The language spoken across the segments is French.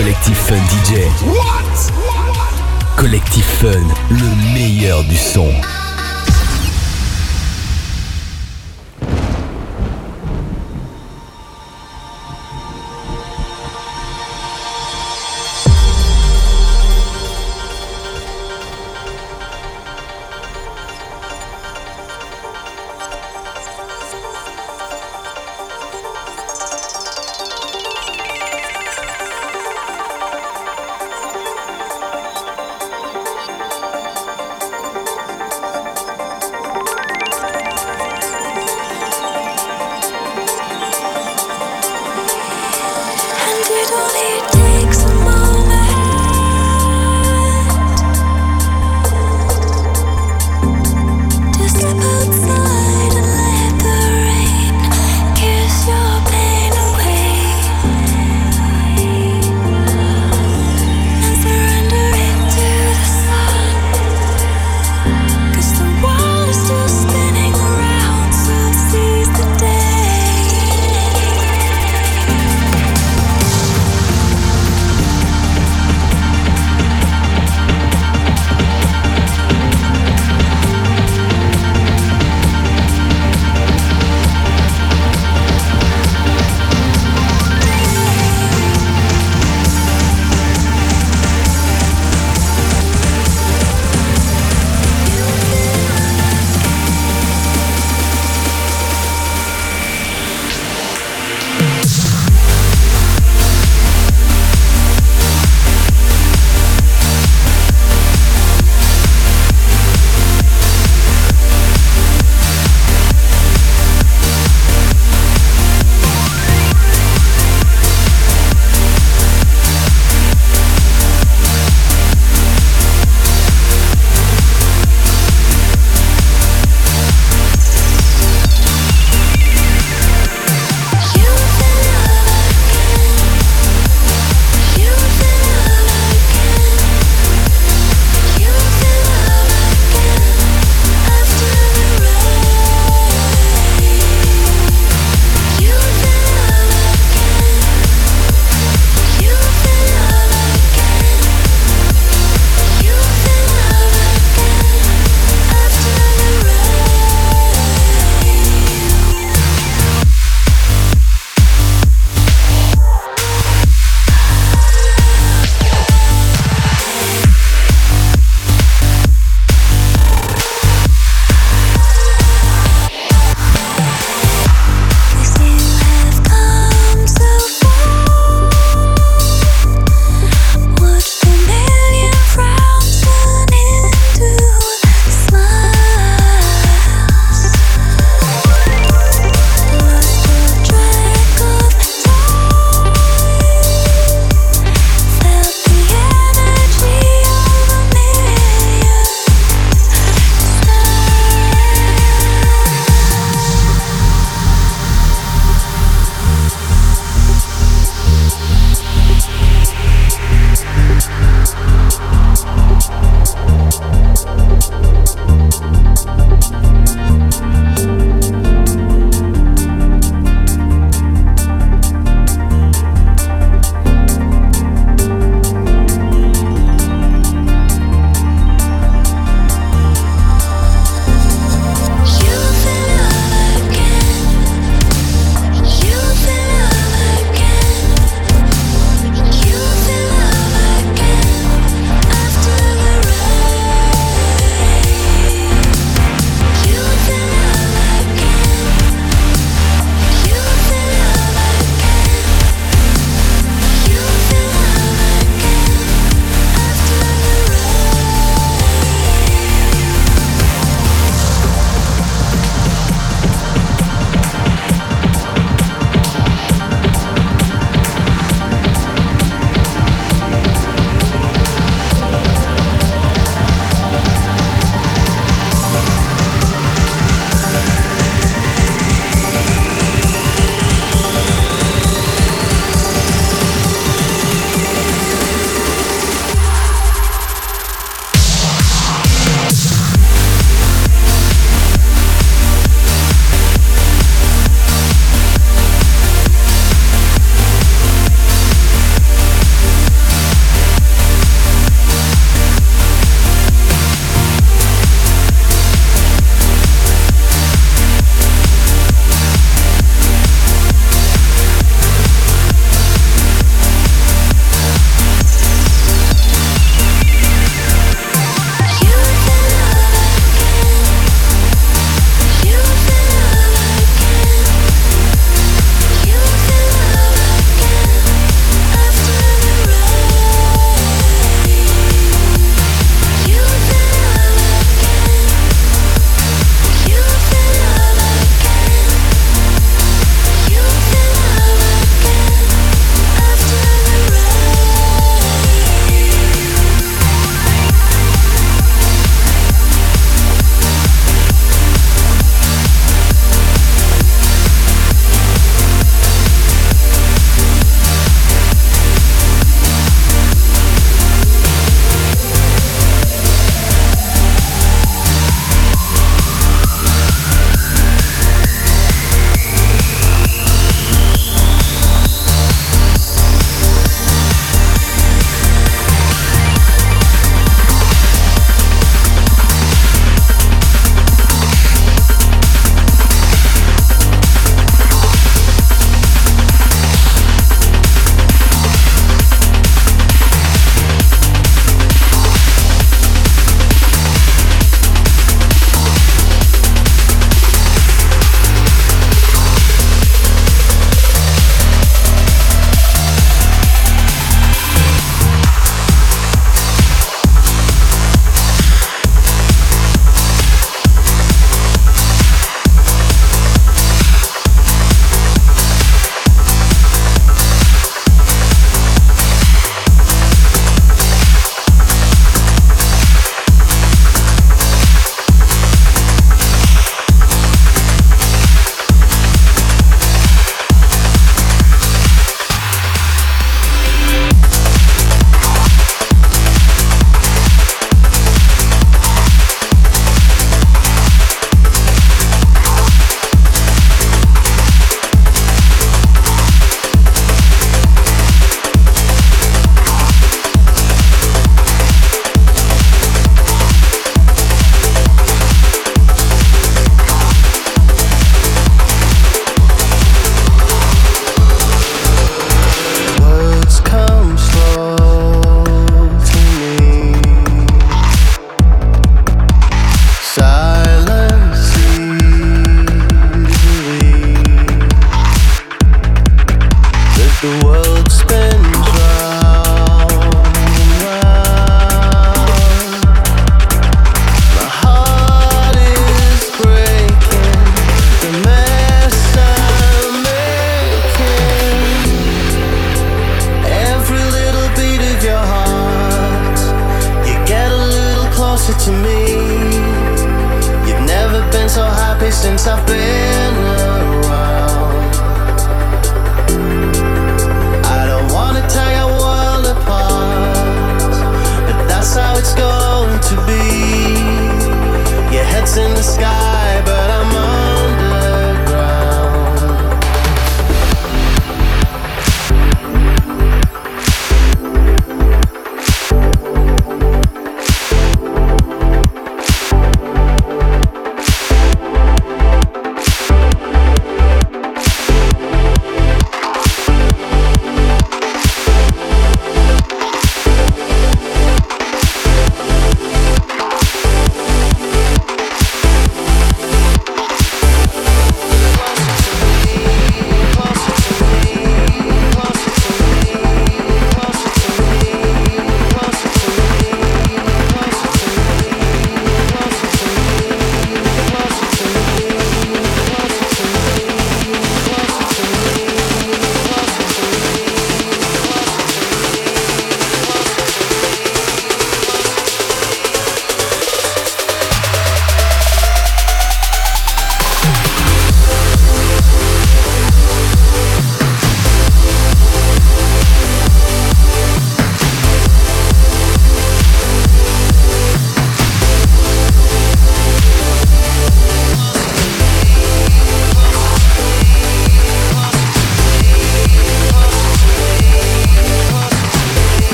Collectif Fun DJ. Collectif Fun, le meilleur du son.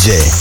DJ.